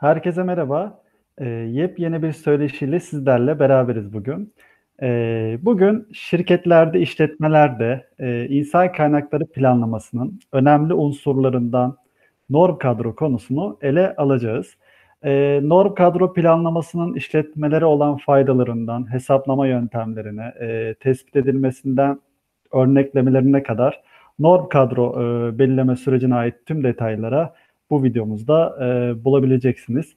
Herkese merhaba. Eee, yepyeni bir söyleşiyle sizlerle beraberiz bugün. Eee, bugün şirketlerde, işletmelerde, eee, insan kaynakları planlamasının önemli unsurlarından norm kadro konusunu ele alacağız. Eee, norm kadro planlamasının işletmelere olan faydalarından hesaplama yöntemlerine, eee, tespit edilmesinden örneklemelerine kadar norm kadro, eee, belirleme sürecine ait tüm detaylara bu videomuzda, eee, bulabileceksiniz.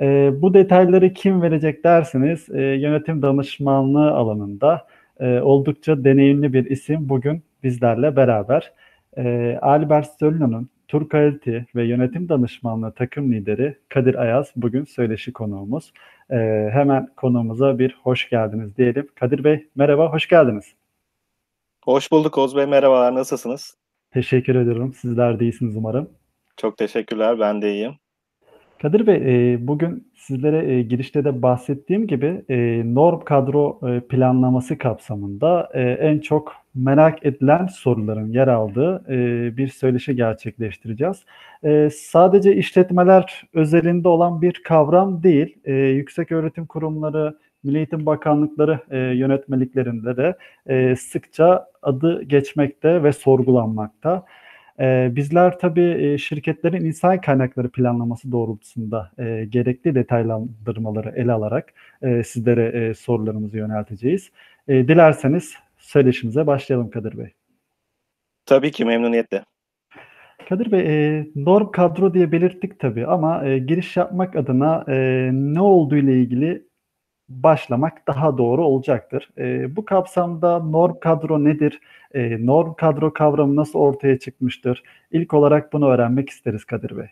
Eee, bu detayları kim verecek derseniz, eee, yönetim danışmanlığı alanında, eee, oldukça deneyimli bir isim bugün bizlerle beraber. Eee, Albert Sölüno'nun Turquality ve yönetim danışmanlığı takım lideri Kadir Ayaz bugün söyleşi konuğumuz. Eee, hemen konuğumuza bir hoş geldiniz diyelim. Kadir Bey merhaba, hoş geldiniz. Hoş bulduk Oğuz Bey, merhabalar, nasılsınız? Teşekkür ediyorum. Sizler de iyisiniz umarım. Çok teşekkürler, ben de iyiyim. Kadir Bey, eee, bugün sizlere, eee, girişte de bahsettiğim gibi, eee, norm kadro, eee, planlaması kapsamında, en çok merak edilen soruların yer aldığı, bir söyleşi gerçekleştireceğiz. Sadece işletmeler özelinde olan bir kavram değil, eee, yükseköğretim kurumları, Milli Eğitim Bakanlıkları, yönetmeliklerinde de, sıkça adı geçmekte ve sorgulanmakta. Eee, bizler tabii, eee, şirketlerin insan kaynakları planlaması doğrultusunda, eee, gerekli detaylandırmaları ele alarak, eee, sizlere, sorularımızı yönelteceğiz. Dilerseniz söyleşimize başlayalım Kadir Bey. Tabii ki, memnuniyetle. Kadir Bey, norm kadro diye belirttik tabii ama, giriş yapmak adına, ne olduğuyla ilgili başlamak daha doğru olacaktır. Eee, bu kapsamda norm kadro nedir? Eee, norm kadro kavramı nasıl ortaya çıkmıştır? İlk olarak bunu öğrenmek isteriz Kadir Bey.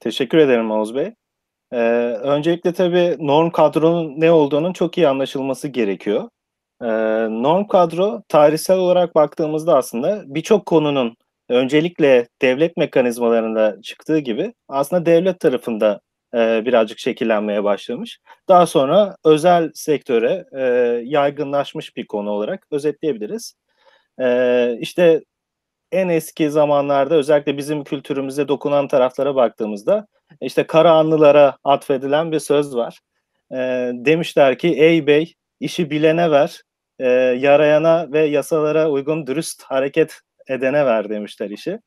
Teşekkür ederim Oğuz Bey. Eee, öncelikle tabii norm kadronun ne olduğunun çok iyi anlaşılması gerekiyor. Eee, norm kadro tarihsel olarak baktığımızda aslında birçok konunun öncelikle devlet mekanizmalarında çıktığı gibi aslında devlet tarafında, eee, birazcık şekillenmeye başlamış. Daha sonra özel sektöre, eee, yaygınlaşmış bir konu olarak özetleyebiliriz. Eee, işte en eski zamanlarda özellikle bizim kültürümüze dokunan taraflara baktığımızda, işte Karahanlılara atfedilen bir söz var. Eee, demişler ki, "Ey bey, işi bilene ver, eee, yarayana ve yasalara uygun dürüst hareket edene ver." demişler işi.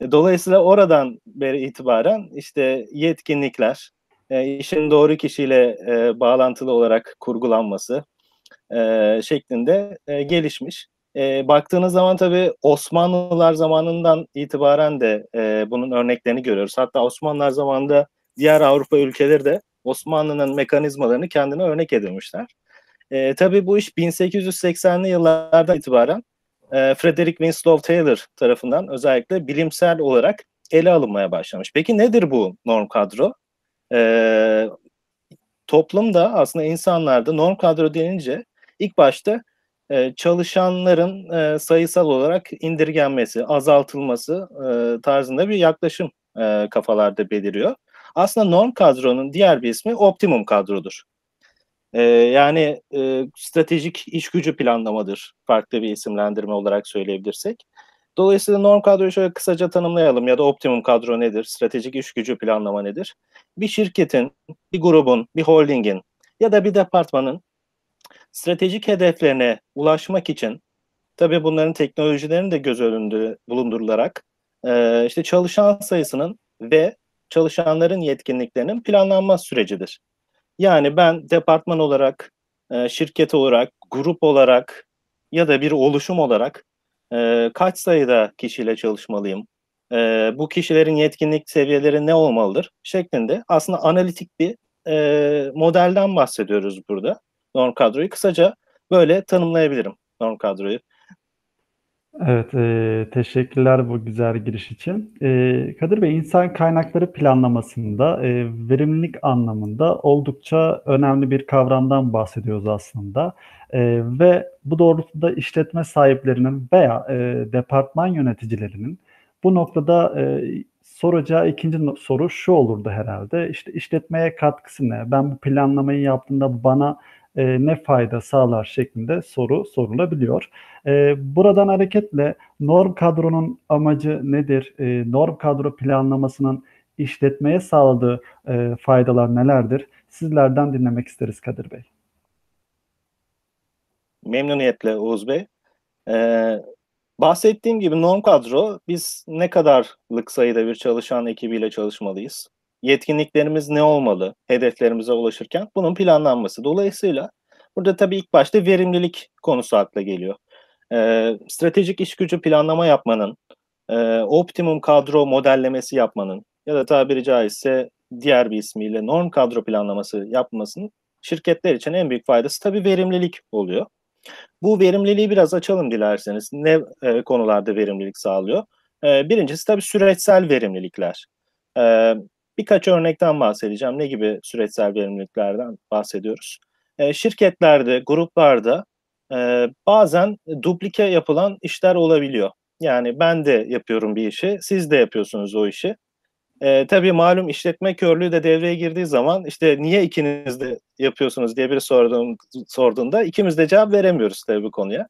E, dolayısıyla oradan beri itibaren, işte, yetkinlikler, eee, işin doğru kişiyle, eee, bağlantılı olarak kurgulanması, şeklinde, gelişmiş. Baktığınız zaman tabii Osmanlılar zamanından itibaren de, bunun örneklerini görüyoruz. Hatta Osmanlılar zamanında diğer Avrupa ülkeleri de Osmanlı'nın mekanizmalarını kendine örnek edinmişler. Eee, tabii bu iş 1880'li yıllardan itibaren, eee, Frederick Winslow Taylor tarafından özellikle bilimsel olarak ele alınmaya başlamış. Peki nedir bu norm kadro? Eee, toplumda aslında insanlarda norm kadro denince ilk başta, eee, çalışanların, eee, sayısal olarak indirgenmesi, azaltılması, eee, tarzında bir yaklaşım, eee, kafalarda beliriyor. Aslında norm kadronun diğer bir ismi optimum kadrodur. Eee, yani, eee, stratejik işgücü planlamadır farklı bir isimlendirme olarak söyleyebilirsek. Dolayısıyla norm kadroyu şöyle kısaca tanımlayalım ya da optimum kadro nedir? Stratejik işgücü planlama nedir? Bir şirketin, bir grubun, bir holdingin ya da bir departmanın stratejik hedeflerine ulaşmak için tabii bunların teknolojilerinin de göz önünde bulundurularak, eee, işte çalışan sayısının ve çalışanların yetkinliklerinin planlanma sürecidir. Yani ben departman olarak, eee, şirket olarak, grup olarak ya da bir oluşum olarak, eee, kaç sayıda kişiyle çalışmalıyım? Eee, bu kişilerin yetkinlik seviyeleri ne olmalıdır? Şeklinde aslında analitik bir, eee, modelden bahsediyoruz burada norm kadroyu. Kısaca böyle tanımlayabilirim norm kadroyu. Evet, eee, teşekkürler bu güzel giriş için. Eee, Kadir Bey, insan kaynakları planlamasında, eee, verimlilik anlamında oldukça önemli bir kavramdan bahsediyoruz aslında. Eee, ve bu doğrultuda işletme sahiplerinin veya, eee, departman yöneticilerinin bu noktada, eee, soracağı 2'nci no soru şu olurdu herhâlde: İşte, işletmeye katkısı ne? Ben bu planlamayı yaptığımda bana, eee, ne fayda sağlar şeklinde soru sorulabiliyor. Eee, buradan hareketle norm kadronun amacı nedir? Eee, norm kadro planlamasının işletmeye sağladığı, eee, faydalar nelerdir? Sizlerden dinlemek isteriz Kadir Bey. Memnuniyetle Oğuz Bey. Eee, bahsettiğim gibi norm kadro biz ne kadarlık sayıda bir çalışan ekibiyle çalışmalıyız? Yetkinliklerimiz ne olmalı hedeflerimize ulaşırken? Bunun planlanması. Dolayısıyla burada tabii ilk başta verimlilik konusu akla geliyor. Eee, stratejik iş gücü planlama yapmanın, eee, optimum kadro modellemesi yapmanın ya da tabiri caizse diğer bir ismiyle norm kadro planlaması yapmasının şirketler için en büyük faydası tabii verimlilik oluyor. Bu verimliliği biraz açalım dilerseniz. Ne, eee, konularda verimlilik sağlıyor? Eee, 1'incisi tabii süreçsel verimlilikler. Eee, birkaç örnekten bahsedeceğim. Ne gibi süreçsel verimliliklerden bahsediyoruz? Eee, şirketlerde, gruplarda, eee, bazen dublike yapılan işler olabiliyor. Yani ben de yapıyorum bir işi, siz de yapıyorsunuz o işi. Eee, tabii malum işletme körlüğü de devreye girdiği zaman, işte, "Niye ikiniz de yapıyorsunuz?" diye biri sorduğun sorduğunda ikimiz de cevap veremiyoruz tabii bu konuya.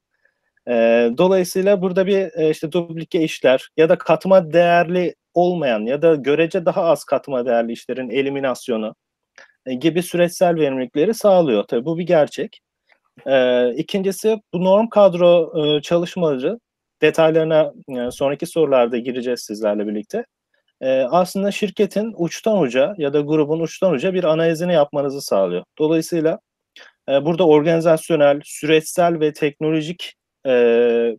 Eee, dolayısıyla burada bir, eee, işte, dublike işler ya da katma değerli olmayan ya da görece daha az katma değerli işlerin eliminasyonu, eee, gibi süreçsel verimlilikleri sağlıyor. Tabii bu bir gerçek. Eee, 2'ncisi bu norm kadro, ııı, çalışmaları detaylarına, eee, sonraki sorularda gireceğiz sizlerle birlikte. Eee, aslında şirketin uçtan uca ya da grubun uçtan uca bir analizini yapmanızı sağlıyor. Dolayısıyla, burada organizasyonel, süreçsel ve teknolojik,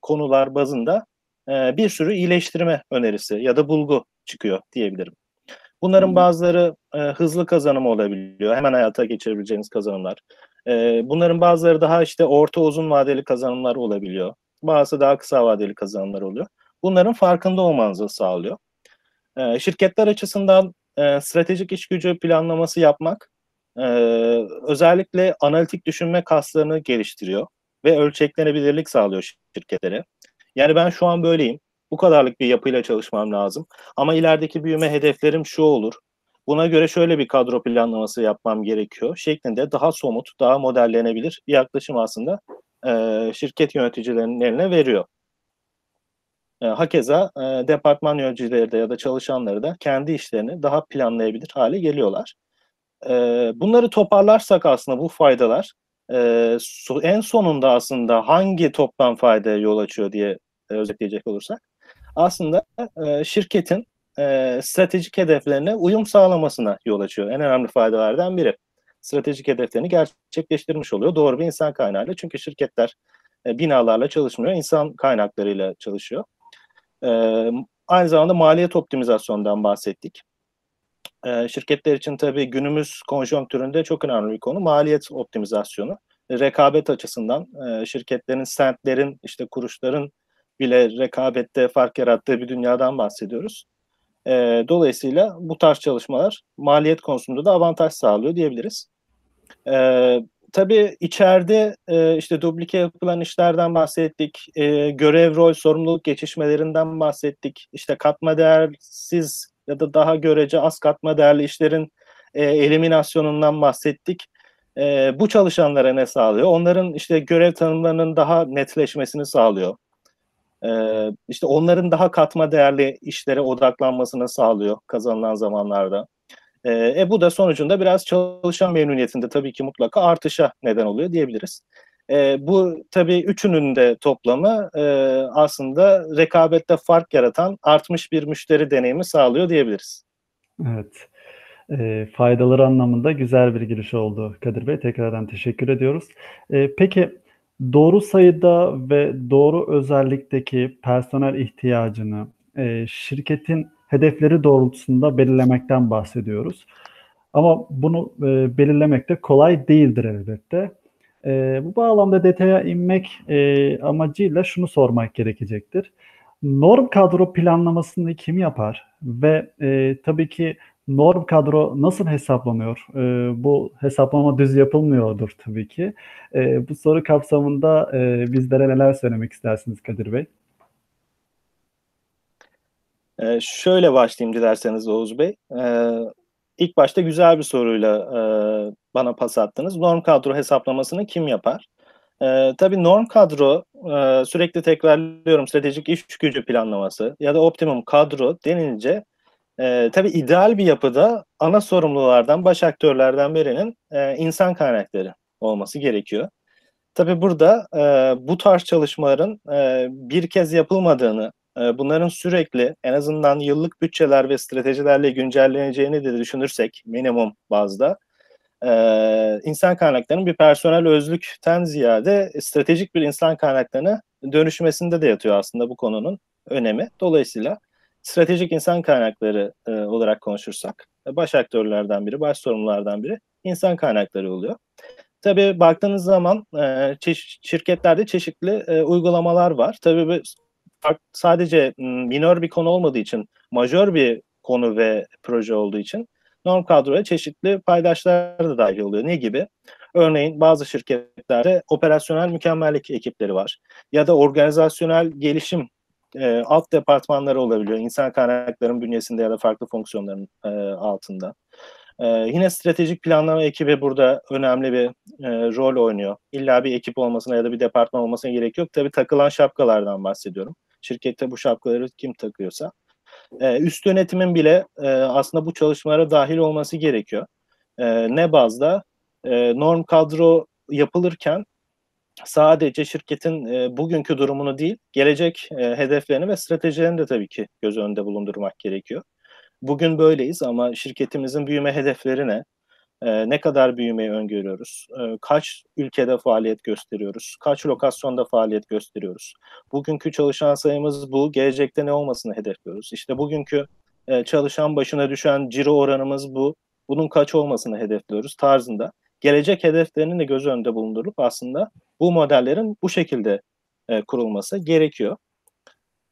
konular bazında, eee, bir sürü iyileştirme önerisi ya da bulgu çıkıyor diyebilirim. Bunların bazıları, eee, hızlı kazanım olabiliyor, hemen hayata geçirebileceğiniz kazanımlar. Eee, bunların bazıları daha, işte, orta uzun vadeli kazanımlar olabiliyor. Bazısı daha kısa vadeli kazanımlar oluyor. Bunların farkında olmanızı sağlıyor. Eee, şirketler açısından, eee, stratejik iş gücü planlaması yapmak, eee, özellikle analitik düşünme kaslarını geliştiriyor ve ölçeklenebilirlik sağlıyor şirketlere. Yani ben şu an böyleyim, bu kadarlık bir yapıyla çalışmam lazım ama ilerideki büyüme hedeflerim şu olur, buna göre şöyle bir kadro planlaması yapmam gerekiyor şeklinde daha somut, daha modellenebilir bir yaklaşım aslında, eee, şirket yöneticilerinin eline veriyor. Eee, hakeza, eee, departman yöneticileri de ya da çalışanları da kendi işlerini daha planlayabilir hâle geliyorlar. Eee, bunları toparlarsak aslında bu faydalar, so en sonunda aslında hangi toplam faydaya yol açıyor diye, eee, özetleyecek olursak aslında, eee, şirketin, eee, stratejik hedeflerine uyum sağlamasına yol açıyor. En önemli faydalardan biri. Stratejik hedeflerini gerçekleştirmiş oluyor doğru bir insan kaynağıyla. Çünkü şirketler, eee, binalarla çalışmıyor, insan kaynaklarıyla çalışıyor. Emm, aynı zamanda maliyet optimizasyonundan bahsettik. Eee, şirketler için tabii günümüz konjonktüründe çok önemli bir konu maliyet optimizasyonu. Rekabet açısından, eee, şirketlerin, sentlerin, işte, kuruluşların bile rekabette fark yarattığı bir dünyadan bahsediyoruz. Eee, dolayısıyla bu tarz çalışmalar maliyet konusunda da avantaj sağlıyor diyebiliriz. Eee, tabii içeride, eee, işte, dublike yapılan işlerden bahsettik, eee, görev, rol, sorumluluk geçişmelerinden bahsettik, işte, katma değersiz ya da daha görece az katma değerli işlerin, eee, eliminasyonundan bahsettik. Eee, bu çalışanlara ne sağlıyor? Onların, işte, görev tanımlarının daha netleşmesini sağlıyor. Eee, işte, onların daha katma değerli işlere odaklanmasını sağlıyor kazanılan zamanlarda. Eee, e, bu da sonucunda biraz çalışan memnuniyetinde tabii ki mutlaka artışa neden oluyor diyebiliriz. Eee, bu tabii üçünün de toplamı, eee, aslında rekabette fark yaratan artmış bir müşteri deneyimi sağlıyor diyebiliriz. Evet. Eee, faydaları anlamında güzel bir giriş oldu Kadir Bey. Tekrardan teşekkür ediyoruz. Eee, peki doğru sayıda ve doğru özellikteki personel ihtiyacını, eee, şirketin hedefleri doğrultusunda belirlemekten bahsediyoruz. Ama bunu, eee, belirlemek de kolay değildir elbette. Eee, bu bağlamda detaya inmek, eee, amacıyla şunu sormak gerekecektir. Norm kadro planlamasını kim yapar ve, eee, tabii ki norm kadro nasıl hesaplanıyor? Eee, bu hesaplama düz yapılmıyordur tabii ki. Eee, bu soru kapsamında, eee, bizlere neler söylemek istersiniz Kadir Bey? Eee, şöyle başlayayım dilerseniz Oğuz Bey. Eee, ilk başta güzel bir soruyla e, bana pas attınız. Norm kadro hesaplamasını kim yapar? E, tabii norm kadro e, sürekli tekrarlıyorum stratejik iş gücü planlaması ya da optimum kadro denilince e, tabii ideal bir yapıda ana sorumlulardan, baş aktörlerden birinin e, insan kaynakları olması gerekiyor. Tabii burada e, bu tarz çalışmaların e, bir kez yapılmadığını, e, bunların sürekli en azından yıllık bütçeler ve stratejilerle güncelleneceğini de düşünürsek minimum bazda e, insan kaynaklarının bir personel özlükten ziyade stratejik bir insan kaynaklarına dönüşmesinde de yatıyor aslında bu konunun önemi. Dolayısıyla stratejik insan kaynakları e, olarak konuşursak baş aktörlerden biri, baş sorumlulardan biri insan kaynakları oluyor. Tabii baktığınız zaman e, şirketlerde çeşitli e, uygulamalar var. Tabii sadece minör bir konu olmadığı için, majör bir konu ve proje olduğu için norm kadroya çeşitli paydaşlar da dahil oluyor. Ne gibi? Örneğin bazı şirketlerde operasyonel mükemmellik ekipleri var. Ya da organizasyonel gelişim e, alt departmanları olabiliyor. İnsan kaynaklarının bünyesinde ya da farklı fonksiyonların e, altında. Ee, yine stratejik planlama ekibi burada önemli bir e, rol oynuyor. İlla bir ekip olmasına ya da bir departman olmasına gerek yok. Tabii takılan şapkalardan bahsediyorum. Şirkette bu şapkaları kim takıyorsa. E, üst yönetimin bile e, aslında bu çalışmalara dahil olması gerekiyor. E, ne bazda? E, norm kadro yapılırken sadece şirketin e, bugünkü durumunu değil, gelecek e, hedeflerini ve stratejilerini de tabii ki göz önünde bulundurmak gerekiyor. Bugün böyleyiz ama şirketimizin büyüme hedefleri ne? E, ne kadar büyümeyi öngörüyoruz? Kaç ülkede faaliyet gösteriyoruz? Kaç lokasyonda faaliyet gösteriyoruz? Bugünkü çalışan sayımız bu. Gelecekte ne olmasını hedefliyoruz? İşte bugünkü çalışan başına düşen ciro oranımız bu. Bunun kaç olmasını hedefliyoruz tarzında. Gelecek hedeflerini de göz önünde bulundurup aslında bu modellerin bu şekilde e, kurulması gerekiyor.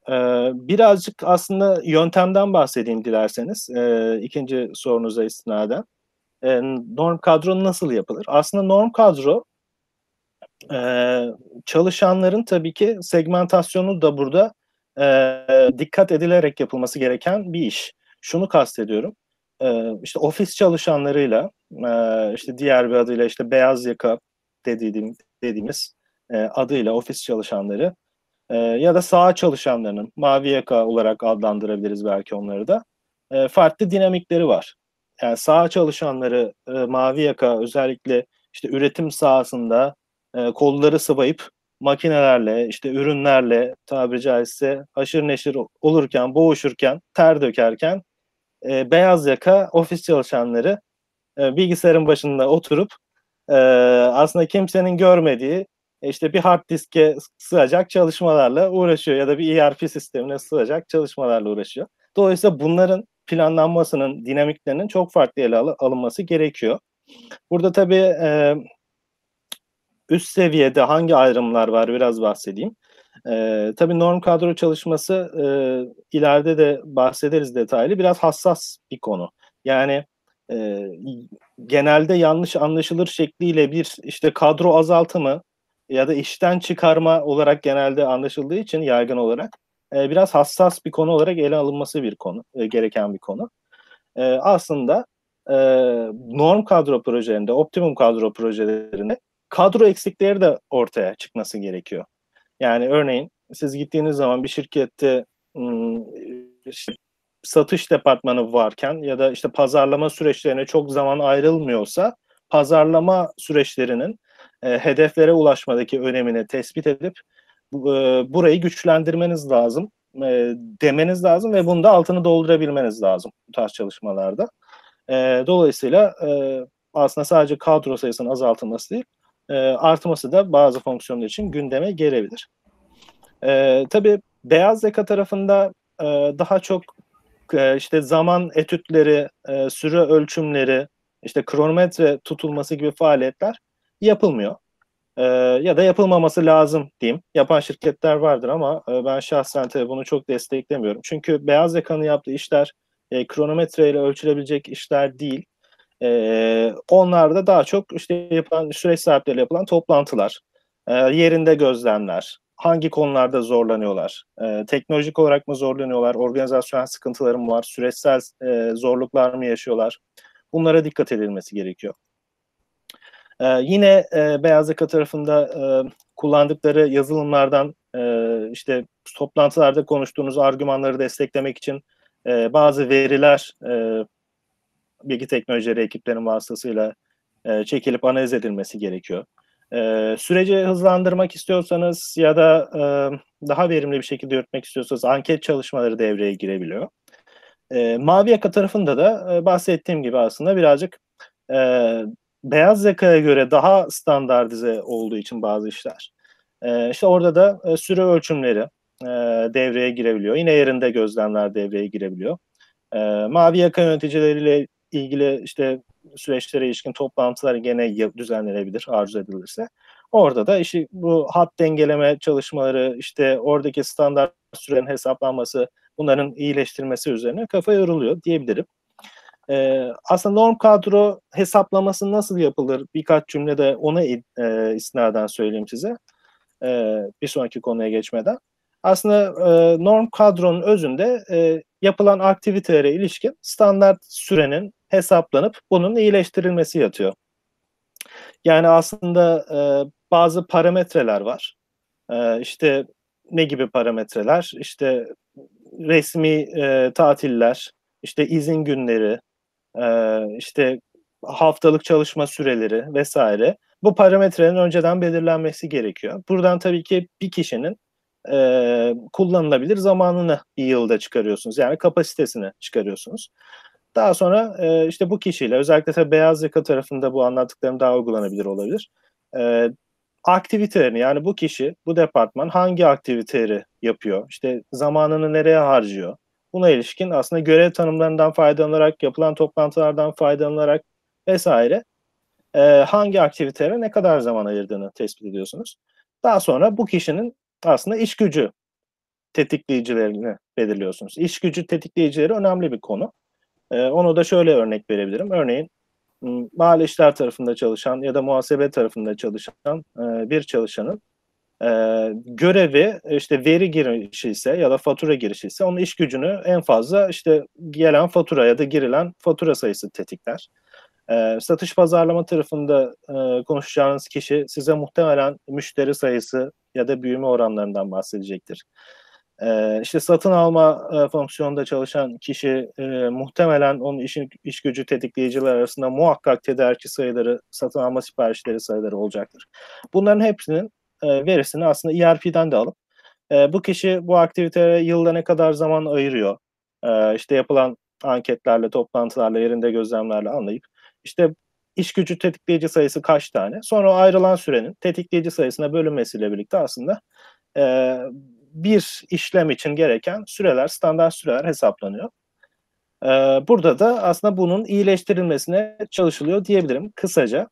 Ee, birazcık aslında yöntemden bahsedeyim dilerseniz e, ikinci sorunuza istinaden. E, norm kadro nasıl yapılır? Aslında norm kadro e, çalışanların tabii ki segmentasyonu da burada e, dikkat edilerek yapılması gereken bir iş. Şunu kastediyorum. E, işte ofis çalışanlarıyla e, işte diğer bir adıyla işte beyaz yaka dediğim, dediğimiz e, adıyla ofis çalışanları e, ya da sağ çalışanlarının mavi yaka olarak adlandırabiliriz belki onları da e, farklı dinamikleri var. Yani sağ çalışanları mavi yaka özellikle işte üretim sahasında kolları sıvayıp makinelerle işte ürünlerle tabiri caizse haşır neşir olurken boğuşurken ter dökerken e, beyaz yaka ofis çalışanları e, bilgisayarın başında oturup e, aslında kimsenin görmediği işte bir hard diske sığacak çalışmalarla uğraşıyor ya da bir ERP sistemine sığacak çalışmalarla uğraşıyor. Dolayısıyla bunların planlanmasının, dinamiklerinin çok farklı ele al- alınması gerekiyor. Burada tabii e, üst seviyede hangi ayrımlar var biraz bahsedeyim. E, tabii norm kadro çalışması e, ileride de bahsederiz detaylı. Biraz hassas bir konu. Yani e, genelde yanlış anlaşılır şekliyle bir işte kadro azaltımı ya da işten çıkarma olarak genelde anlaşıldığı için yaygın olarak e, biraz hassas bir konu olarak ele alınması bir konu, e, gereken bir konu. E, aslında e, norm kadro projelerinde, optimum kadro projelerinde kadro eksikleri de ortaya çıkması gerekiyor. Yani örneğin siz gittiğiniz zaman bir şirkette işte satış departmanı varken ya da işte pazarlama süreçlerine çok zaman ayrılmıyorsa pazarlama süreçlerinin e, hedeflere ulaşmadaki önemini tespit edip e, burayı güçlendirmeniz lazım e, demeniz lazım ve bunda altını doldurabilmeniz lazım bu tarz çalışmalarda. E, dolayısıyla e, aslında sadece kadro sayısının azaltılması değil, e, artması da bazı fonksiyonlar için gündeme gelebilir. E, tabii beyaz yaka tarafında e, daha çok e, işte zaman etütleri, e, süre ölçümleri, işte kronometre tutulması gibi faaliyetler yapılmıyor. Ee, ya da yapılmaması lazım diyeyim. Yapan şirketler vardır ama e, ben şahsen bunu çok desteklemiyorum. Çünkü beyaz yakanın yaptığı işler e, kronometre ile ölçülebilecek işler değil. E, onlar da daha çok işte yapılan süreç sahipleriyle yapılan toplantılar, e, yerinde gözlemler, hangi konularda zorlanıyorlar, e, teknolojik olarak mı zorlanıyorlar, organizasyonel sıkıntıları mı var, süreçsel e, zorluklar mı yaşıyorlar, Bunlara dikkat edilmesi gerekiyor. E, yine e, beyaz yaka tarafında e, kullandıkları yazılımlardan e, işte toplantılarda konuştuğunuz argümanları desteklemek için e, bazı veriler e, bilgi teknolojileri ekiplerinin vasıtasıyla e, çekilip analiz edilmesi gerekiyor. E, süreci hızlandırmak istiyorsanız ya da e, daha verimli bir şekilde yürütmek istiyorsanız anket çalışmaları devreye girebiliyor. E, mavi yaka tarafında da e, bahsettiğim gibi aslında birazcık e, beyaz yakaya göre daha standartize olduğu için bazı işler. E, işte orada da e, süre ölçümleri e, devreye girebiliyor. Yine yerinde gözlemler devreye girebiliyor. E, mavi yaka yöneticileriyle ilgili işte süreçlere ilişkin toplantılar gene düzenlenebilir arzu edilirse. Orada da işte bu hat dengeleme çalışmaları, işte oradaki standart sürenin hesaplanması, bunların iyileştirilmesi üzerine kafa yoruluyor diyebilirim. Ee, aslında norm kadro hesaplaması nasıl yapılır? Birkaç cümlede ona e, istinaden söyleyeyim size. E, bir sonraki konuya geçmeden. Aslında e, norm kadronun özünde e, yapılan aktivitelere ilişkin standart sürenin hesaplanıp bunun iyileştirilmesi yatıyor. Yani aslında e, bazı parametreler var. E, işte ne gibi parametreler? İşte resmi e, tatiller, işte izin günleri, e, işte haftalık çalışma süreleri vesaire. Bu parametrenin önceden belirlenmesi gerekiyor. Buradan tabii ki bir kişinin e, kullanılabilir zamanını bir yılda çıkarıyorsunuz. Yani kapasitesini çıkarıyorsunuz. Daha sonra e, işte bu kişiyle özellikle tabii beyaz yaka tarafında bu anlattıklarım daha uygulanabilir olabilir. E, aktivitelerini yani bu kişi, bu departman hangi aktiviteleri yapıyor? İşte zamanını nereye harcıyor? Buna ilişkin aslında görev tanımlarından faydalanarak, yapılan toplantılardan faydalanarak vesaire e, hangi aktivitelere ne kadar zaman ayırdığını tespit ediyorsunuz. Daha sonra bu kişinin aslında iş gücü tetikleyicilerini belirliyorsunuz. İş gücü tetikleyicileri önemli bir konu. E, onu da şöyle örnek verebilirim. Örneğin mali işler tarafında çalışan ya da muhasebe tarafında çalışan e, bir çalışanın e, görevi işte veri girişi ise ya da fatura girişi ise onun iş gücünü en fazla işte gelen fatura ya da girilen fatura sayısı tetikler. E, satış pazarlama tarafında e, konuşacağınız kişi size muhtemelen müşteri sayısı ya da büyüme oranlarından bahsedecektir. E, işte satın alma e, fonksiyonunda çalışan kişi e, muhtemelen onun işin iş gücü tetikleyiciler arasında muhakkak tedarikçi sayıları, satın alma siparişleri sayıları olacaktır. Bunların hepsinin e, verisini aslında ERP'den de alıp e, bu kişi bu aktivitelere yılda ne kadar zaman ayırıyor, e, işte yapılan anketlerle, toplantılarla, yerinde gözlemlerle anlayıp işte iş gücü tetikleyici sayısı kaç tane, sonra ayrılan sürenin tetikleyici sayısına bölünmesiyle birlikte aslında e, bir işlem için gereken süreler, standart süreler hesaplanıyor. Ee, burada da aslında bunun iyileştirilmesine çalışılıyor diyebilirim kısaca.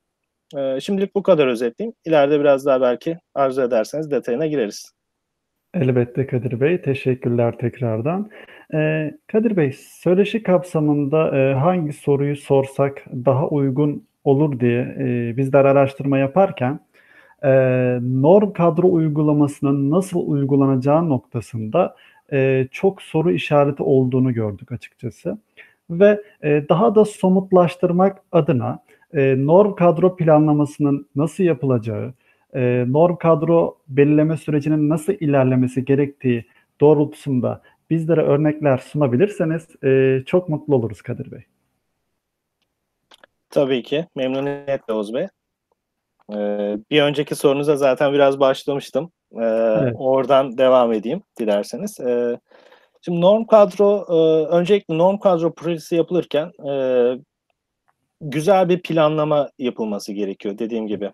Ee, şimdilik bu kadar özetleyeyim. İleride biraz daha belki arzu ederseniz detayına gireriz. Elbette Kadir Bey. Teşekkürler tekrardan. Ee, Kadir Bey, söyleşi kapsamında e, hangi soruyu sorsak daha uygun olur diye e, bizler araştırma yaparken e, norm kadro uygulamasının nasıl uygulanacağı noktasında e, çok soru işareti olduğunu gördük açıkçası. Ve e, daha da somutlaştırmak adına e, norm kadro planlamasının nasıl yapılacağı, e, norm kadro belirleme sürecinin nasıl ilerlemesi gerektiği doğrultusunda bizlere örnekler sunabilirseniz e, çok mutlu oluruz Kadir Bey. Tabii ki. Memnuniyetle Oğuz Bey. Ee, bir önceki sorunuza zaten biraz başlamıştım. Ee, evet. Oradan devam edeyim dilerseniz. Ee, şimdi norm kadro, e, öncelikle norm kadro projesi yapılırken e, güzel bir planlama yapılması gerekiyor dediğim gibi.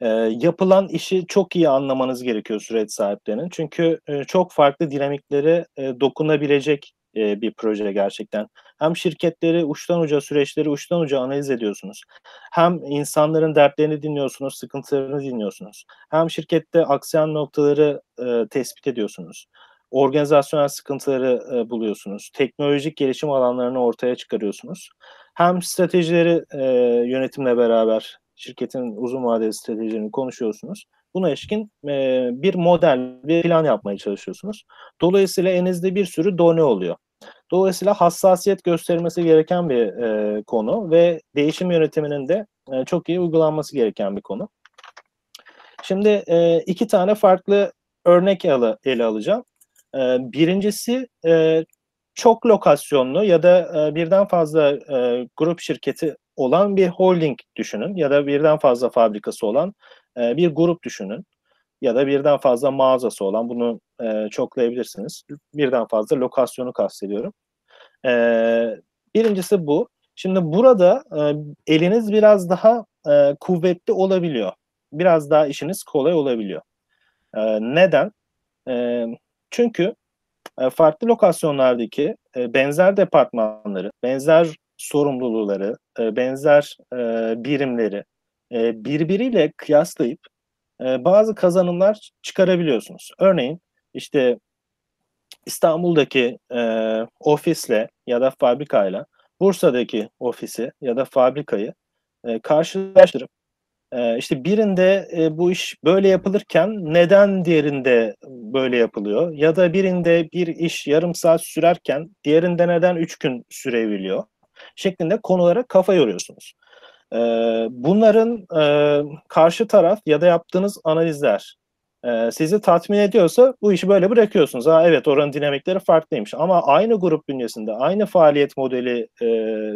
E, yapılan işi çok iyi anlamanız gerekiyor süreç sahiplerinin. Çünkü e, çok farklı dinamiklere e, dokunabilecek e, bir proje gerçekten. Hem şirketleri uçtan uca süreçleri uçtan uca analiz ediyorsunuz. Hem insanların dertlerini dinliyorsunuz, sıkıntılarını dinliyorsunuz. Hem şirkette aksayan noktaları e, tespit ediyorsunuz. Organizasyonel sıkıntıları e, buluyorsunuz. Teknolojik gelişim alanlarını ortaya çıkarıyorsunuz. Hem stratejileri e, yönetimle beraber şirketin uzun vadeli stratejilerini konuşuyorsunuz. Buna ilişkin e, bir model, bir plan yapmaya çalışıyorsunuz. Dolayısıyla elinizde bir sürü done oluyor. Dolayısıyla hassasiyet gösterilmesi gereken bir e, konu ve değişim yönetiminin de e, çok iyi uygulanması gereken bir konu. Şimdi e, iki tane farklı örnek ele, ele alacağım. E, birincisi e, çok lokasyonlu ya da e, birden fazla e, grup şirketi olan bir holding düşünün ya da birden fazla fabrikası olan e, bir grup düşünün ya da birden fazla mağazası olan bunu e, çoklayabilirsiniz. Birden fazla lokasyonu kastediyorum. E, birincisi bu. Şimdi burada e, eliniz biraz daha e, kuvvetli olabiliyor. Biraz daha işiniz kolay olabiliyor. E, neden? E, çünkü e, farklı lokasyonlardaki e, benzer departmanları, benzer sorumluluğları, e, benzer e, birimleri e, birbiriyle kıyaslayıp e, bazı kazanımlar çıkarabiliyorsunuz. Örneğin işte İstanbul'daki e, ofisle ya da fabrikayla Bursa'daki ofisi ya da fabrikayı e, karşılaştırıp e, işte birinde e, bu iş böyle yapılırken neden diğerinde böyle yapılıyor ya da birinde bir iş yarım saat sürerken diğerinde neden üç gün sürebiliyor şeklinde konulara kafa yoruyorsunuz. E, bunların e, karşı taraf ya da yaptığınız analizler e, sizi tatmin ediyorsa bu işi böyle bırakıyorsunuz. Ha evet oranın dinamikleri farklıymış ama aynı grup bünyesinde aynı faaliyet modeli e,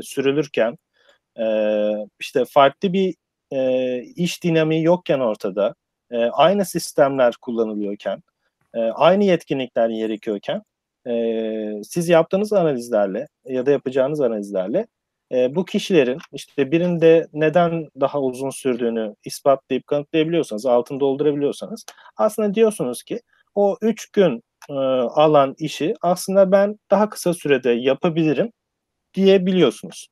sürülürken e, işte farklı bir e, iş dinamiği yokken ortada e, aynı sistemler kullanılıyorken e, aynı yetkinlikler gerekiyorken e, siz yaptığınız analizlerle ya da yapacağınız analizlerle e, bu kişilerin işte birinde neden daha uzun sürdüğünü ispatlayıp kanıtlayabiliyorsanız, altını doldurabiliyorsanız aslında diyorsunuz ki o üç gün e, alan işi aslında ben daha kısa sürede yapabilirim diyebiliyorsunuz.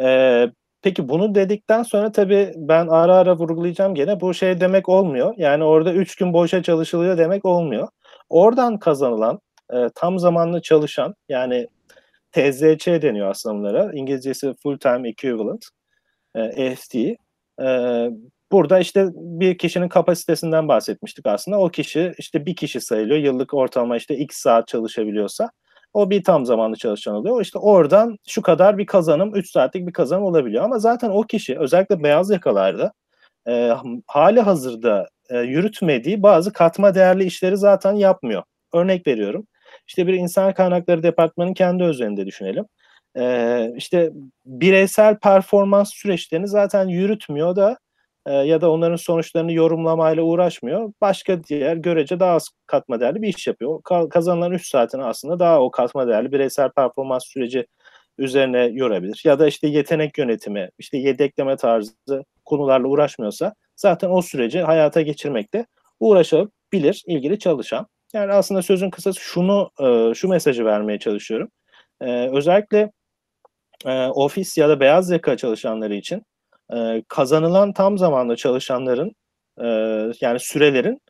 E, peki bunu dedikten sonra tabii ben ara ara vurgulayacağım gene bu şey demek olmuyor. Yani orada üç gün boşa çalışılıyor demek olmuyor. Oradan kazanılan e, tam zamanlı çalışan yani TZC deniyor aslında bunlara. İngilizcesi Full Time Equivalent, e, FT. E, burada işte bir kişinin kapasitesinden bahsetmiştik aslında. O kişi işte bir kişi sayılıyor. Yıllık ortalama işte x saat çalışabiliyorsa o bir tam zamanlı çalışan oluyor. İşte oradan şu kadar bir kazanım, 3 saatlik bir kazanım olabiliyor. Ama zaten o kişi özellikle beyaz yakalarda e, hali hazırda e, yürütmediği bazı katma değerli işleri zaten yapmıyor. Örnek veriyorum. İşte bir insan kaynakları departmanının kendi özelinde düşünelim. Ee, işte bireysel performans süreçlerini zaten yürütmüyor da e, ya da onların sonuçlarını yorumlamayla uğraşmıyor. Başka diğer görece daha az katma değerli bir iş yapıyor. Ka- kazanılan 3 saatini aslında daha o katma değerli bireysel performans süreci üzerine yorabilir. Ya da işte yetenek yönetimi, işte yedekleme tarzı konularla uğraşmıyorsa zaten o süreci hayata geçirmekte uğraşabilir ilgili çalışan. Yani aslında sözün kısası şunu, şu mesajı vermeye çalışıyorum. Özellikle ofis ya da beyaz yaka çalışanları için kazanılan tam zamanlı çalışanların yani sürelerin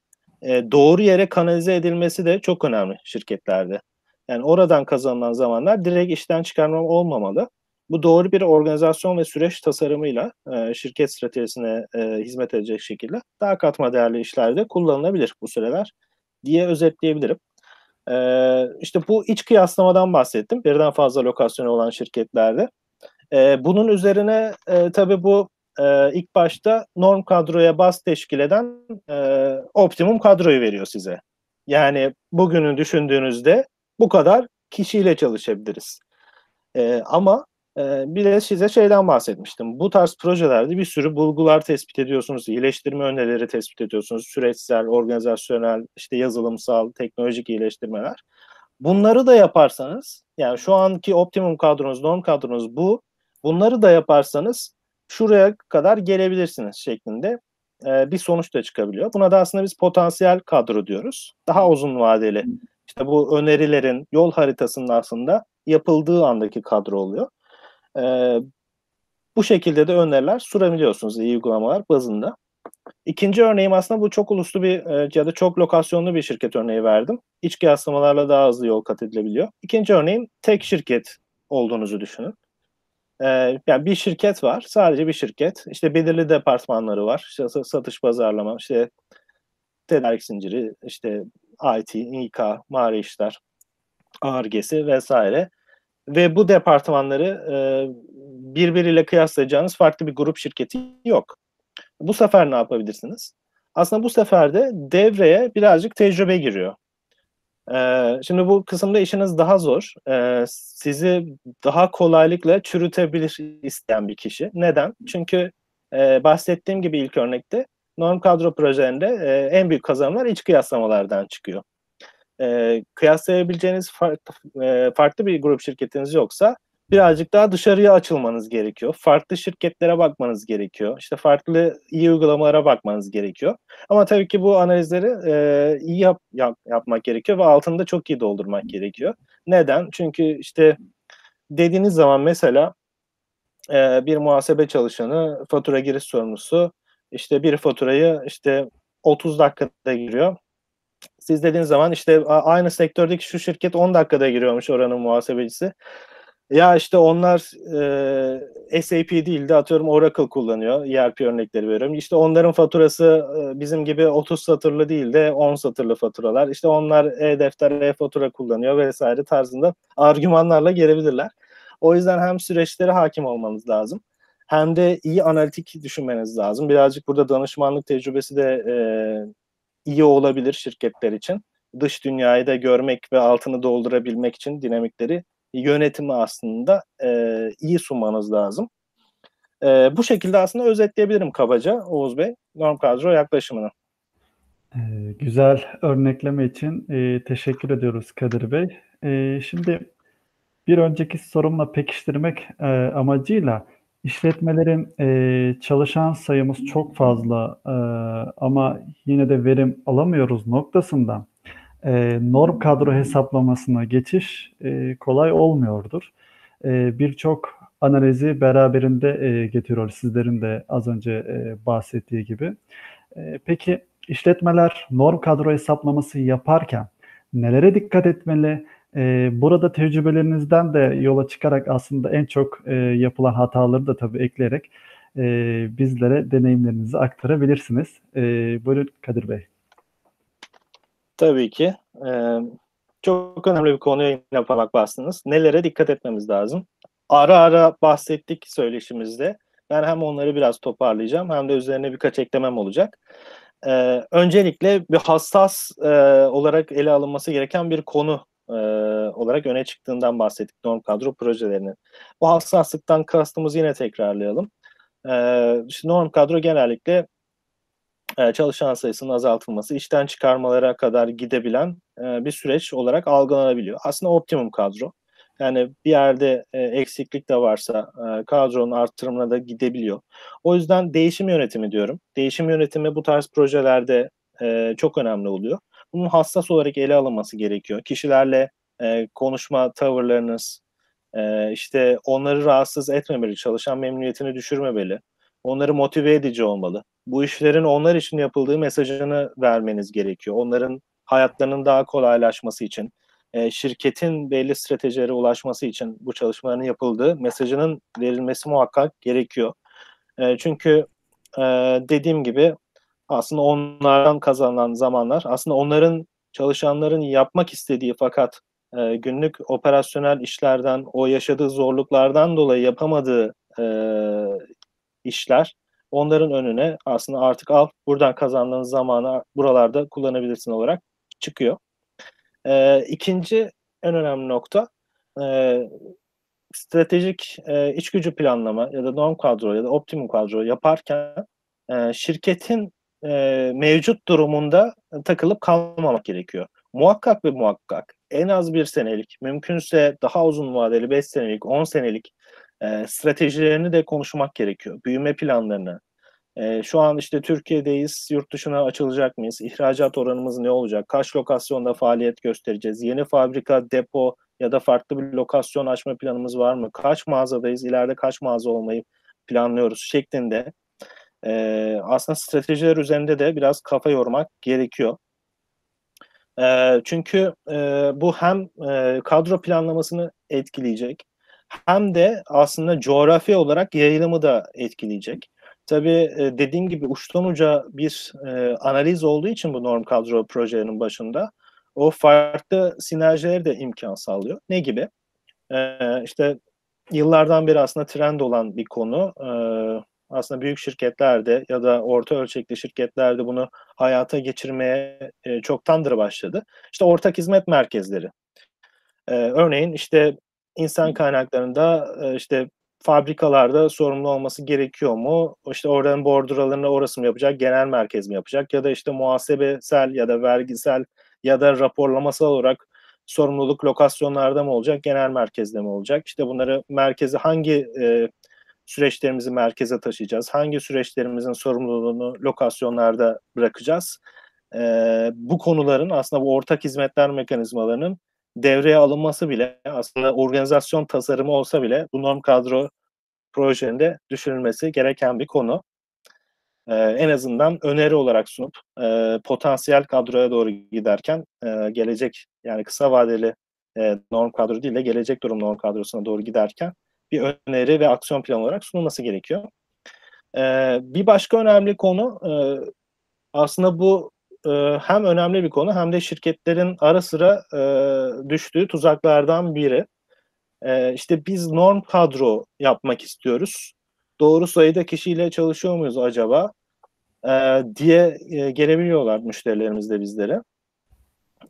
doğru yere kanalize edilmesi de çok önemli şirketlerde. Yani oradan kazanılan zamanlar direkt işten çıkarma olmamalı. Bu doğru bir organizasyon ve süreç tasarımıyla şirket stratejisine hizmet edecek şekilde daha katma değerli işlerde kullanılabilir bu süreler diye özetleyebilirim. Ee, işte bu iç kıyaslamadan bahsettim. Birden fazla lokasyonu olan şirketlerde. Ee, bunun üzerine e, tabii bu e, ilk başta norm kadroya bas teşkil eden e, optimum kadroyu veriyor size. Yani bugünü düşündüğünüzde bu kadar kişiyle çalışabiliriz. E, ama bir de size şeyden bahsetmiştim. Bu tarz projelerde bir sürü bulgular tespit ediyorsunuz, iyileştirme önerileri tespit ediyorsunuz. Süreçsel, organizasyonel, işte yazılımsal, teknolojik iyileştirmeler. Bunları da yaparsanız, yani şu anki optimum kadronuz, norm kadronuz bu. Bunları da yaparsanız şuraya kadar gelebilirsiniz şeklinde e, bir sonuç da çıkabiliyor. Buna da aslında biz potansiyel kadro diyoruz. Daha uzun vadeli. İşte bu önerilerin yol haritasının aslında yapıldığı andaki kadro oluyor. E, bu şekilde de öneriler sunabiliyorsunuz iyi uygulamalar bazında. İkinci örneğim aslında bu çok uluslu bir e, ya da çok lokasyonlu bir şirket örneği verdim. İç kıyaslamalarla daha hızlı yol kat edilebiliyor. İkinci örneğim tek şirket olduğunuzu düşünün. Ee, yani bir şirket var, sadece bir şirket. İşte belirli departmanları var. İşte satış, pazarlama, işte tedarik zinciri, işte IT, İK, mali işler, Ar-Ge'si vesaire ve bu departmanları e, birbiriyle kıyaslayacağınız farklı bir grup şirketi yok. Bu sefer ne yapabilirsiniz? Aslında bu sefer de devreye birazcık tecrübe giriyor. Ee, şimdi bu kısımda işiniz daha zor. Ee, sizi daha kolaylıkla çürütebilir isteyen bir kişi. Neden? Çünkü e, bahsettiğim gibi ilk örnekte norm kadro projelerinde e, en büyük kazanımlar iç kıyaslamalardan çıkıyor. E, kıyaslayabileceğiniz farklı, e, farklı bir grup şirketiniz yoksa birazcık daha dışarıya açılmanız gerekiyor. Farklı şirketlere bakmanız gerekiyor. İşte farklı iyi uygulamalara bakmanız gerekiyor. Ama tabii ki bu analizleri e, iyi yap, yap, yapmak gerekiyor ve altını da çok iyi doldurmak gerekiyor. Neden? Çünkü işte dediğiniz zaman mesela e, bir muhasebe çalışanı, fatura giriş sorumlusu işte bir faturayı işte 30 dakikada giriyor. Siz dediğiniz zaman işte aynı sektördeki şu şirket 10 dakikada giriyormuş oranın muhasebecisi. Ya işte onlar e, SAP değil de atıyorum Oracle kullanıyor. ERP örnekleri veriyorum. İşte onların faturası e, bizim gibi 30 satırlı değil de 10 satırlı faturalar. İşte onlar e-defter, e-fatura kullanıyor vesaire tarzında argümanlarla gelebilirler. O yüzden hem süreçlere hakim olmanız lazım hem de iyi analitik düşünmeniz lazım. Birazcık burada danışmanlık tecrübesi de e, iyi olabilir şirketler için. Dış dünyayı da görmek ve altını doldurabilmek için dinamikleri yönetimi aslında e, iyi sunmanız lazım. E, bu şekilde aslında özetleyebilirim kabaca Oğuz Bey norm kadro yaklaşımını. E, güzel örnekleme için e, teşekkür ediyoruz Kadir Bey. E, şimdi bir önceki sorumla pekiştirmek e, amacıyla işletmelerin e, çalışan sayımız çok fazla e, ama yine de verim alamıyoruz noktasından e, norm kadro hesaplamasına geçiş e, kolay olmuyordur. E, Birçok analizi beraberinde e, getiriyor sizlerin de az önce e, bahsettiği gibi. E, peki işletmeler norm kadro hesaplaması yaparken nelere dikkat etmeli? E, burada tecrübelerinizden de yola çıkarak aslında en çok e, yapılan hataları da tabii ekleyerek e, bizlere deneyimlerinizi aktarabilirsiniz. E, buyurun Kadir Bey. Tabii ki. Ee, çok önemli bir konuya yine parmak bastınız. Nelere dikkat etmemiz lazım? Ara ara bahsettik söyleşimizde. Ben hem onları biraz toparlayacağım hem de üzerine birkaç eklemem olacak. Ee, öncelikle bir hassas e, olarak ele alınması gereken bir konu e, olarak öne çıktığından bahsettik norm kadro projelerinin. Bu hassaslıktan kastımızı yine tekrarlayalım. Ee, işte norm kadro genellikle e, çalışan sayısının azaltılması, işten çıkarmalara kadar gidebilen e, bir süreç olarak algılanabiliyor. Aslında optimum kadro. Yani bir yerde e, eksiklik de varsa kadronun arttırımına da gidebiliyor. O yüzden değişim yönetimi diyorum. Değişim yönetimi bu tarz projelerde çok önemli oluyor. Bunun hassas olarak ele alınması gerekiyor. Kişilerle konuşma tavırlarınız, işte onları rahatsız etmemeli, çalışan memnuniyetini düşürmemeli, onları motive edici olmalı bu işlerin onlar için yapıldığı mesajını vermeniz gerekiyor. Onların hayatlarının daha kolaylaşması için, e, şirketin belli stratejilere ulaşması için bu çalışmaların yapıldığı mesajının verilmesi muhakkak gerekiyor. E, çünkü e, dediğim gibi aslında onlardan kazanılan zamanlar aslında onların çalışanların yapmak istediği fakat e, günlük operasyonel işlerden, o yaşadığı zorluklardan dolayı yapamadığı e, işler onların önüne aslında artık al buradan kazandığınız zamanı buralarda kullanabilirsin olarak çıkıyor. E, ikinci en önemli nokta e, stratejik e, iç gücü planlama ya da norm kadro ya da optimum kadro yaparken e, şirketin e, mevcut durumunda takılıp kalmamak gerekiyor. Muhakkak ve muhakkak en az bir senelik, mümkünse daha uzun vadeli 5 senelik, 10 senelik e, stratejilerini de konuşmak gerekiyor. Büyüme planlarını. E, şu an işte Türkiye'deyiz, yurt dışına açılacak mıyız? İhracat oranımız ne olacak? Kaç lokasyonda faaliyet göstereceğiz? Yeni fabrika, depo ya da farklı bir lokasyon açma planımız var mı? Kaç mağazadayız? İleride kaç mağaza olmayı planlıyoruz? Şeklinde e, aslında stratejiler üzerinde de biraz kafa yormak gerekiyor. E, çünkü e, bu hem e, kadro planlamasını etkileyecek hem de aslında coğrafi olarak yayılımı da etkileyecek. Tabii e, dediğim gibi uçtan uca bir e, analiz olduğu için bu norm kadro projelerinin başında o farklı sinerjileri de imkan sağlıyor. Ne gibi? Ee, işte yıllardan beri aslında trend olan bir konu. Ee, aslında büyük şirketlerde ya da orta ölçekli şirketlerde bunu hayata geçirmeye e, çoktandır başladı. İşte ortak hizmet merkezleri. Ee, örneğin işte insan kaynaklarında e, işte fabrikalarda sorumlu olması gerekiyor mu? İşte oradan borduralarını orası mı yapacak, genel merkez mi yapacak ya da işte muhasebesel ya da vergisel ya da raporlamasal olarak sorumluluk lokasyonlarda mı olacak, genel merkezde mi olacak? İşte bunları merkeze hangi e, süreçlerimizi merkeze taşıyacağız? Hangi süreçlerimizin sorumluluğunu lokasyonlarda bırakacağız? E, bu konuların aslında bu ortak hizmetler mekanizmalarının devreye alınması bile aslında organizasyon tasarımı olsa bile bu norm kadro projeinde düşünülmesi gereken bir konu. Ee, en azından öneri olarak sunup e, potansiyel kadroya doğru giderken e, gelecek yani kısa vadeli e, norm kadro değil de gelecek durum norm kadrosuna doğru giderken bir öneri ve aksiyon planı olarak sunulması gerekiyor. E, bir başka önemli konu e, aslında bu e, hem önemli bir konu hem de şirketlerin ara sıra e, düştüğü tuzaklardan biri. E, işte biz norm kadro yapmak istiyoruz. Doğru sayıda kişiyle çalışıyor muyuz acaba? E, diye e, gelebiliyorlar müşterilerimiz de bizlere.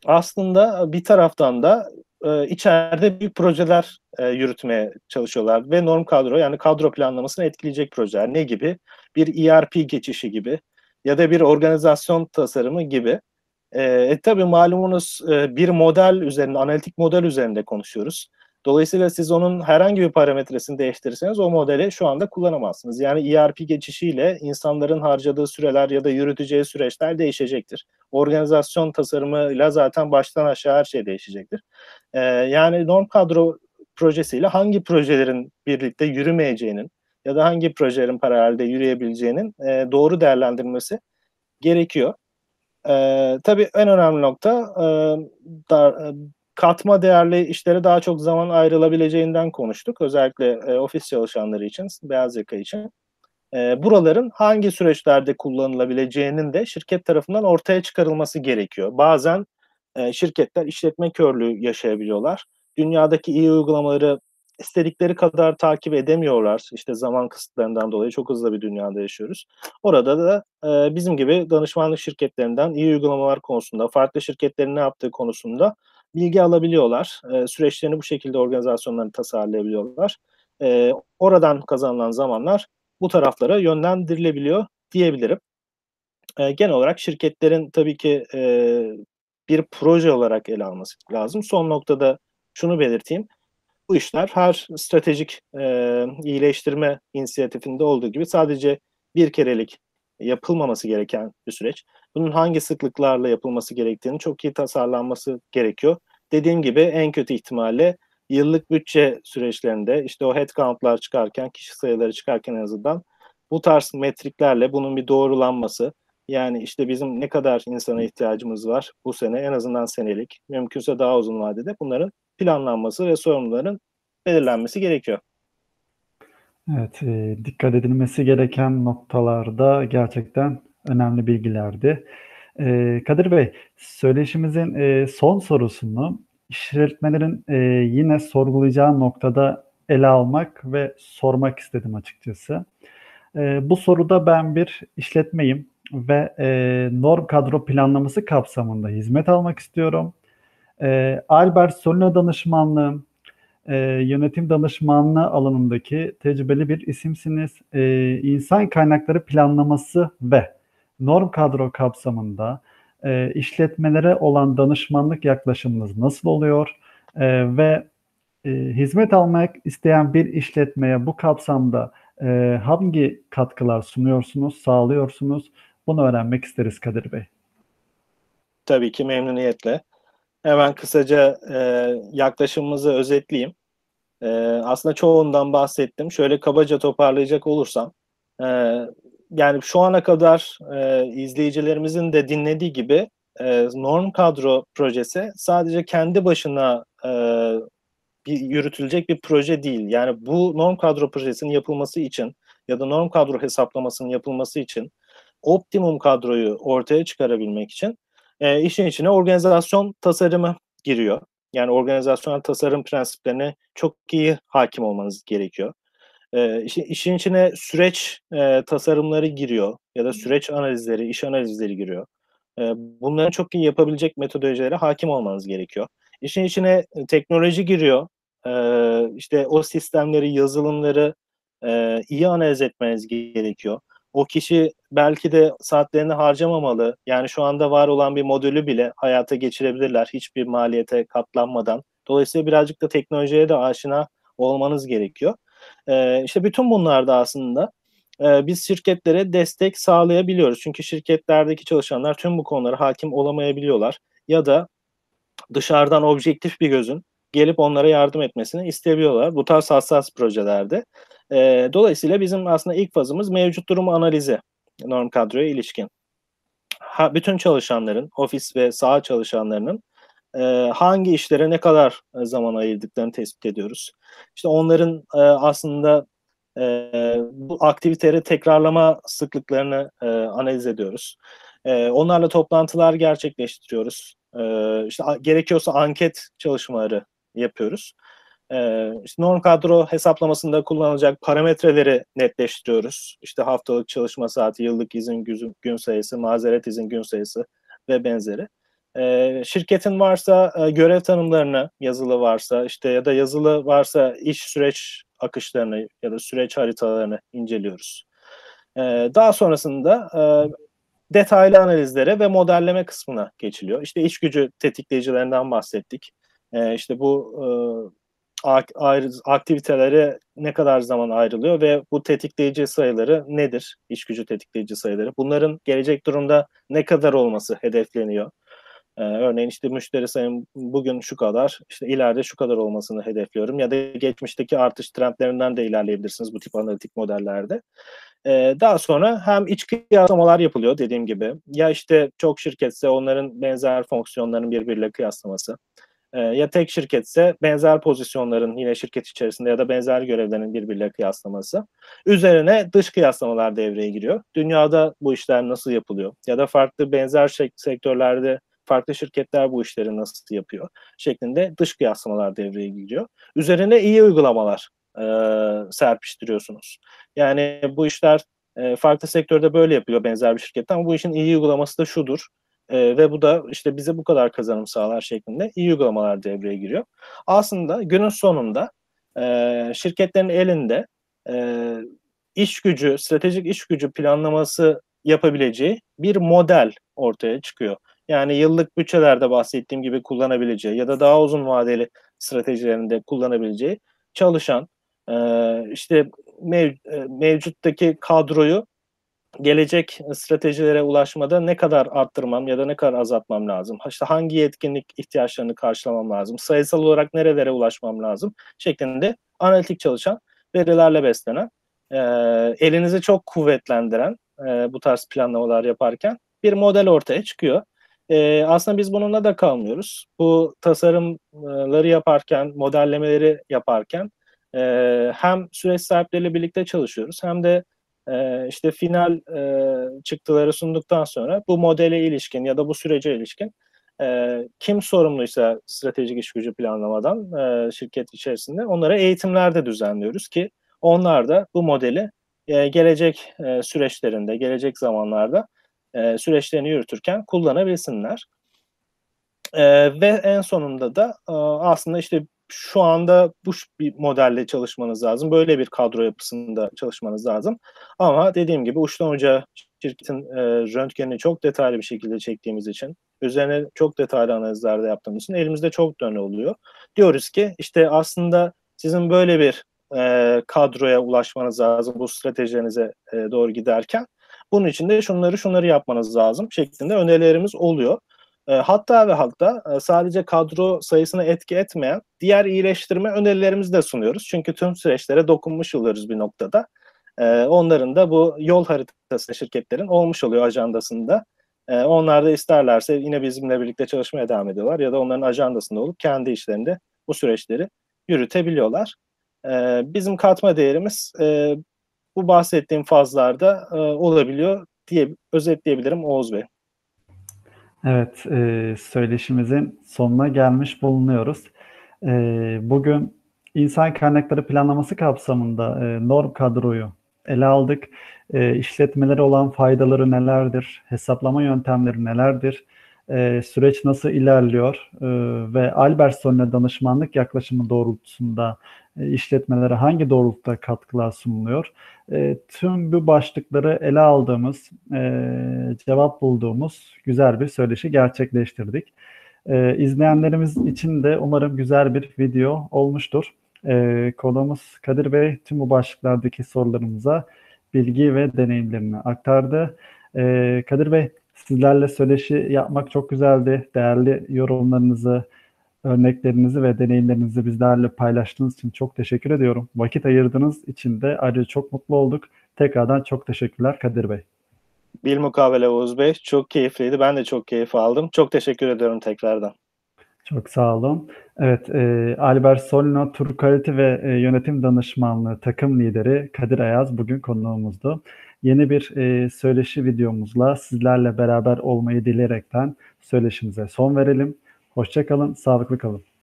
Aslında bir taraftan da e, içeride büyük projeler e, yürütmeye çalışıyorlar ve norm kadro yani kadro planlamasını etkileyecek projeler ne gibi? Bir ERP geçişi gibi ya da bir organizasyon tasarımı gibi. E, e tabii malumunuz e, bir model üzerinde, analitik model üzerinde konuşuyoruz. Dolayısıyla siz onun herhangi bir parametresini değiştirirseniz o modeli şu anda kullanamazsınız. Yani ERP geçişiyle insanların harcadığı süreler ya da yürüteceği süreçler değişecektir. Organizasyon tasarımıyla zaten baştan aşağı her şey değişecektir. Ee, yani norm kadro projesiyle hangi projelerin birlikte yürümeyeceğinin ya da hangi projelerin paralelde yürüyebileceğinin e, doğru değerlendirilmesi gerekiyor. E, tabii en önemli nokta e, da, katma değerli işlere daha çok zaman ayrılabileceğinden konuştuk. Özellikle e, ofis çalışanları için, beyaz yaka için. E, buraların hangi süreçlerde kullanılabileceğinin de şirket tarafından ortaya çıkarılması gerekiyor. Bazen e, şirketler işletme körlüğü yaşayabiliyorlar. Dünyadaki iyi uygulamaları istedikleri kadar takip edemiyorlar. İşte zaman kısıtlarından dolayı çok hızlı bir dünyada yaşıyoruz. Orada da e, bizim gibi danışmanlık şirketlerinden iyi uygulamalar konusunda, farklı şirketlerin ne yaptığı konusunda bilgi alabiliyorlar. E, süreçlerini bu şekilde organizasyonlarını tasarlayabiliyorlar. E, oradan kazanılan zamanlar bu taraflara yönlendirilebiliyor diyebilirim. E, genel olarak şirketlerin tabii ki e, bir proje olarak ele alması lazım. Son noktada şunu belirteyim. Bu işler her stratejik e, iyileştirme inisiyatifinde olduğu gibi sadece bir kerelik yapılmaması gereken bir süreç. Bunun hangi sıklıklarla yapılması gerektiğini çok iyi tasarlanması gerekiyor. Dediğim gibi en kötü ihtimalle yıllık bütçe süreçlerinde işte o headcount'lar çıkarken, kişi sayıları çıkarken en azından bu tarz metriklerle bunun bir doğrulanması, yani işte bizim ne kadar insana ihtiyacımız var bu sene en azından senelik, mümkünse daha uzun vadede bunların planlanması ve sorumluların belirlenmesi gerekiyor. Evet, e, dikkat edilmesi gereken noktalarda gerçekten önemli bilgilerdi. E, Kadir Bey, söyleşimizin e, son sorusunu işletmelerin e, yine sorgulayacağı noktada ele almak ve sormak istedim açıkçası. E, bu soruda ben bir işletmeyim ve e, norm kadro planlaması kapsamında hizmet almak istiyorum. E, Albert Solina danışmanlığım, e, yönetim danışmanlığı alanındaki tecrübeli bir isimsiniz. E, insan kaynakları planlaması ve norm kadro kapsamında e, işletmelere olan danışmanlık yaklaşımınız nasıl oluyor? E, ve e, hizmet almak isteyen bir işletmeye bu kapsamda e, hangi katkılar sunuyorsunuz, sağlıyorsunuz? Bunu öğrenmek isteriz Kadir Bey. Tabii ki memnuniyetle. Hemen kısaca e, yaklaşımımızı özetleyeyim. E, aslında çoğundan bahsettim. Şöyle kabaca toparlayacak olursam, e, yani şu ana kadar e, izleyicilerimizin de dinlediği gibi e, norm kadro projesi sadece kendi başına e, bir yürütülecek bir proje değil. Yani bu norm kadro projesinin yapılması için ya da norm kadro hesaplamasının yapılması için optimum kadroyu ortaya çıkarabilmek için E, işin içine organizasyon tasarımı giriyor. Yani organizasyonel tasarım prensiplerine çok iyi hakim olmanız gerekiyor. E, işin, işin içine süreç e, tasarımları giriyor ya da süreç analizleri, iş analizleri giriyor. E, bunları çok iyi yapabilecek metodolojilere hakim olmanız gerekiyor. İşin içine teknoloji giriyor. E, işte o sistemleri, yazılımları e, iyi analiz etmeniz gerekiyor. O kişi belki de saatlerini harcamamalı. Yani şu anda var olan bir modülü bile hayata geçirebilirler hiçbir maliyete katlanmadan. Dolayısıyla birazcık da teknolojiye de aşina olmanız gerekiyor. E, işte bütün bunlar da aslında e, biz şirketlere destek sağlayabiliyoruz. Çünkü şirketlerdeki çalışanlar tüm bu konulara hakim olamayabiliyorlar. Ya da dışarıdan objektif bir gözün gelip onlara yardım etmesini isteyebiliyorlar. Bu tarz hassas projelerde. E, dolayısıyla bizim aslında ilk fazımız mevcut durum analizi norm kadroya ilişkin. Ha, bütün çalışanların, ofis ve saha çalışanlarının e, hangi işlere ne kadar zaman ayırdıklarını tespit ediyoruz. İşte onların e, aslında e, bu aktiviteleri tekrarlama sıklıklarını e, analiz ediyoruz. E, onlarla toplantılar gerçekleştiriyoruz. E, işte gerekiyorsa anket çalışmaları yapıyoruz. E, işte norm kadro hesaplamasında kullanılacak parametreleri netleştiriyoruz. İşte haftalık çalışma saati, yıllık izin gün sayısı, mazeret izin gün sayısı ve benzeri. E, şirketin varsa e, görev tanımlarını, yazılı varsa işte ya da yazılı varsa iş süreç akışlarını ya da süreç haritalarını inceliyoruz. E, daha sonrasında e, detaylı analizlere ve modelleme kısmına geçiliyor. İşte iş gücü tetikleyicilerinden bahsettik. E, işte bu e, aktivitelere ne kadar zaman ayrılıyor ve bu tetikleyici sayıları nedir? İş gücü tetikleyici sayıları. Bunların gelecek durumda ne kadar olması hedefleniyor? Ee, örneğin işte müşteri sayım bugün şu kadar, işte ileride şu kadar olmasını hedefliyorum ya da geçmişteki artış trendlerinden de ilerleyebilirsiniz bu tip analitik modellerde. Ee, daha sonra hem iç kıyaslamalar yapılıyor dediğim gibi. Ya işte çok şirketse onların benzer fonksiyonların birbiriyle kıyaslaması. Ee, ya tek şirketse benzer pozisyonların yine şirket içerisinde ya da benzer görevlerin birbiriyle kıyaslaması. Üzerine dış kıyaslamalar devreye giriyor. Dünyada bu işler nasıl yapılıyor? Ya da farklı benzer sektörlerde farklı şirketler bu işleri nasıl yapıyor şeklinde dış kıyaslamalar devreye giriyor. Üzerine iyi uygulamalar e, serpiştiriyorsunuz. Yani bu işler e, farklı sektörde böyle yapıyor benzer bir şirkette ama bu işin iyi uygulaması da şudur. E, ve bu da işte bize bu kadar kazanım sağlar şeklinde iyi uygulamalar devreye giriyor. Aslında günün sonunda e, şirketlerin elinde e, iş gücü, stratejik iş gücü planlaması yapabileceği bir model ortaya çıkıyor. Yani yıllık bütçelerde bahsettiğim gibi kullanabileceği ya da daha uzun vadeli stratejilerinde kullanabileceği çalışan işte mev, mevcuttaki kadroyu gelecek stratejilere ulaşmada ne kadar arttırmam ya da ne kadar azaltmam lazım? İşte hangi yetkinlik ihtiyaçlarını karşılamam lazım? Sayısal olarak nerelere ulaşmam lazım? Şeklinde analitik çalışan, verilerle beslenen, elinizi çok kuvvetlendiren bu tarz planlamalar yaparken bir model ortaya çıkıyor. E, aslında biz bununla da kalmıyoruz. Bu tasarımları yaparken, modellemeleri yaparken e, hem süreç sahipleriyle birlikte çalışıyoruz hem de e, işte final e, çıktıları sunduktan sonra bu modele ilişkin ya da bu sürece ilişkin e, kim sorumluysa stratejik iş gücü planlamadan e, şirket içerisinde onlara eğitimler de düzenliyoruz ki onlar da bu modeli e, gelecek e, süreçlerinde, gelecek zamanlarda e, süreçlerini yürütürken kullanabilsinler. E, ve en sonunda da e, aslında işte şu anda bu bir modelle çalışmanız lazım. Böyle bir kadro yapısında çalışmanız lazım. Ama dediğim gibi uçtan uca şirketin röntgenini çok detaylı bir şekilde çektiğimiz için, üzerine çok detaylı analizlerde yaptığımız için elimizde çok döne oluyor. Diyoruz ki işte aslında sizin böyle bir e, kadroya ulaşmanız lazım bu stratejilerinize e, doğru giderken. Bunun için de şunları şunları yapmanız lazım şeklinde önerilerimiz oluyor. E, hatta ve hatta e, sadece kadro sayısına etki etmeyen diğer iyileştirme önerilerimizi de sunuyoruz. Çünkü tüm süreçlere dokunmuş oluyoruz bir noktada. E, onların da bu yol haritası şirketlerin olmuş oluyor ajandasında. onlar da isterlerse yine bizimle birlikte çalışmaya devam ediyorlar ya da onların ajandasında olup kendi işlerinde bu süreçleri yürütebiliyorlar. bizim katma değerimiz bu bahsettiğim fazlarda e, olabiliyor diye özetleyebilirim Oğuz Bey. Evet, eee, söyleşimizin sonuna gelmiş bulunuyoruz. Eee, bugün insan kaynakları planlaması kapsamında, eee, norm kadroyu ele aldık. Eee, işletmelere olan faydaları nelerdir? Hesaplama yöntemleri nelerdir? Eee, süreç nasıl ilerliyor? Eee, ve Albertson'la danışmanlık yaklaşımı doğrultusunda, işletmelere hangi doğrultuda katkılar sunuluyor? Eee, tüm bu başlıkları ele aldığımız, eee, cevap bulduğumuz güzel bir söyleşi gerçekleştirdik. Eee, izleyenlerimiz için de umarım güzel bir video olmuştur. Eee, konuğumuz Kadir Bey tüm bu başlıklardaki sorularımıza bilgi ve deneyimlerini aktardı. Eee, Kadir Bey, sizlerle söyleşi yapmak çok güzeldi. Değerli yorumlarınızı, örneklerinizi ve deneyimlerinizi bizlerle paylaştığınız için çok teşekkür ediyorum. Vakit ayırdığınız için de ayrıca çok mutlu olduk. Tekrardan çok teşekkürler Kadir Bey. Bilmukabele Oğuz Bey, çok keyifliydi. Ben de çok keyif aldım. Çok teşekkür ediyorum tekrardan. Çok sağ olun. Evet, eee, Albert Solino Tur Kalite ve, eee, Yönetim Danışmanlığı takım lideri Kadir Ayaz bugün konuğumuzdu. Yeni bir, eee, söyleşi videomuzla sizlerle beraber olmayı dileyerekten söyleşimize son verelim. Hoşça kalın, sağlıklı kalın.